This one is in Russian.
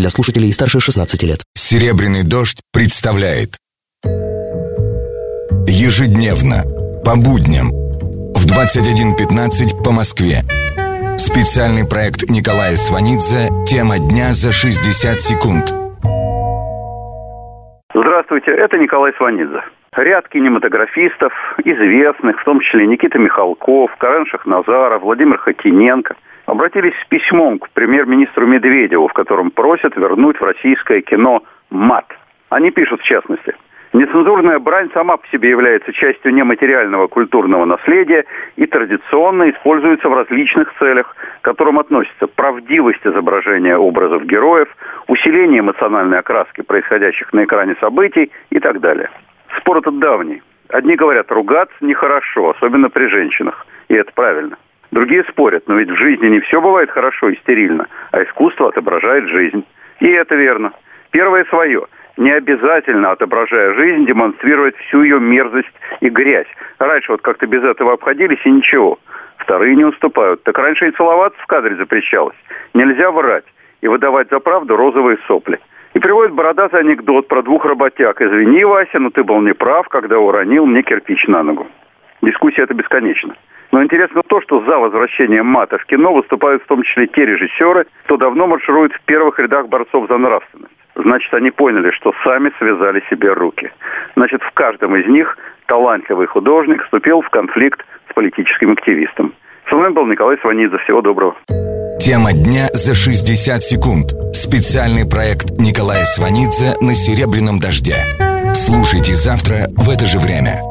для слушателей старше 16 лет. «Серебряный дождь» представляет Ежедневно, по будням, в 21.15 по Москве. Специальный проект Николая Сванидзе «Тема дня за 60 секунд». Здравствуйте, это Николай Сванидзе. Ряд кинематографистов, известных, в том числе Никита Михалков, Карен Шахназаров, Владимир Хотиненко, обратились с письмом к премьер-министру Медведеву, в котором просят вернуть в российское кино мат. Они пишут, в частности, Нецензурная брань сама по себе является частью нематериального культурного наследия и традиционно используется в различных целях, к которым относятся правдивость изображения образов героев, усиление эмоциональной окраски происходящих на экране событий и так далее. Спор этот давний. Одни говорят, ругаться нехорошо, особенно при женщинах. И это правильно. Другие спорят, но ведь в жизни не все бывает хорошо и стерильно, а искусство отображает жизнь. И это верно. Первое свое. Не обязательно, отображая жизнь, демонстрировать всю ее мерзость и грязь. Раньше вот как-то без этого обходились и ничего. Вторые не уступают. Так раньше и целоваться в кадре запрещалось. Нельзя врать и выдавать за правду розовые сопли. И приводит бородатый анекдот про двух работяг. «Извини, Вася, но ты был неправ, когда уронил мне кирпич на ногу». Дискуссия это бесконечна. Но интересно то, что за возвращением мата в кино выступают в том числе те режиссеры, кто давно марширует в первых рядах борцов за нравственность. Значит, они поняли, что сами связали себе руки. Значит, в каждом из них талантливый художник вступил в конфликт с политическим активистом. С вами был Николай Сванидзе. Всего доброго. Тема дня за 60 секунд. Специальный проект Николая Сванидзе на «Серебряном дожде». Слушайте завтра в это же время.